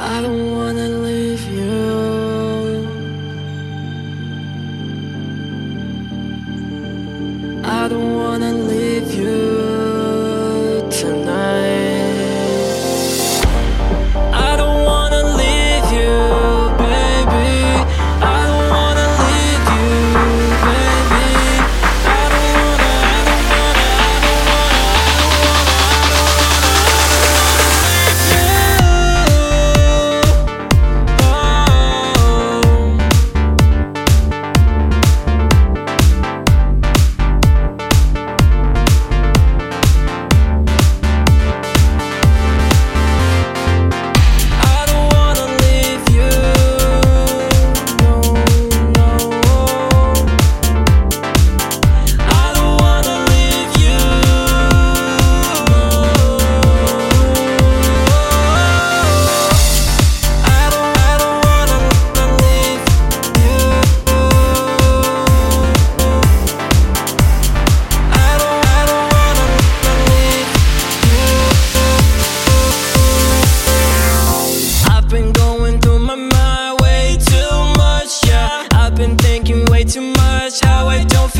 I don't wanna leave you too much, how I don't feel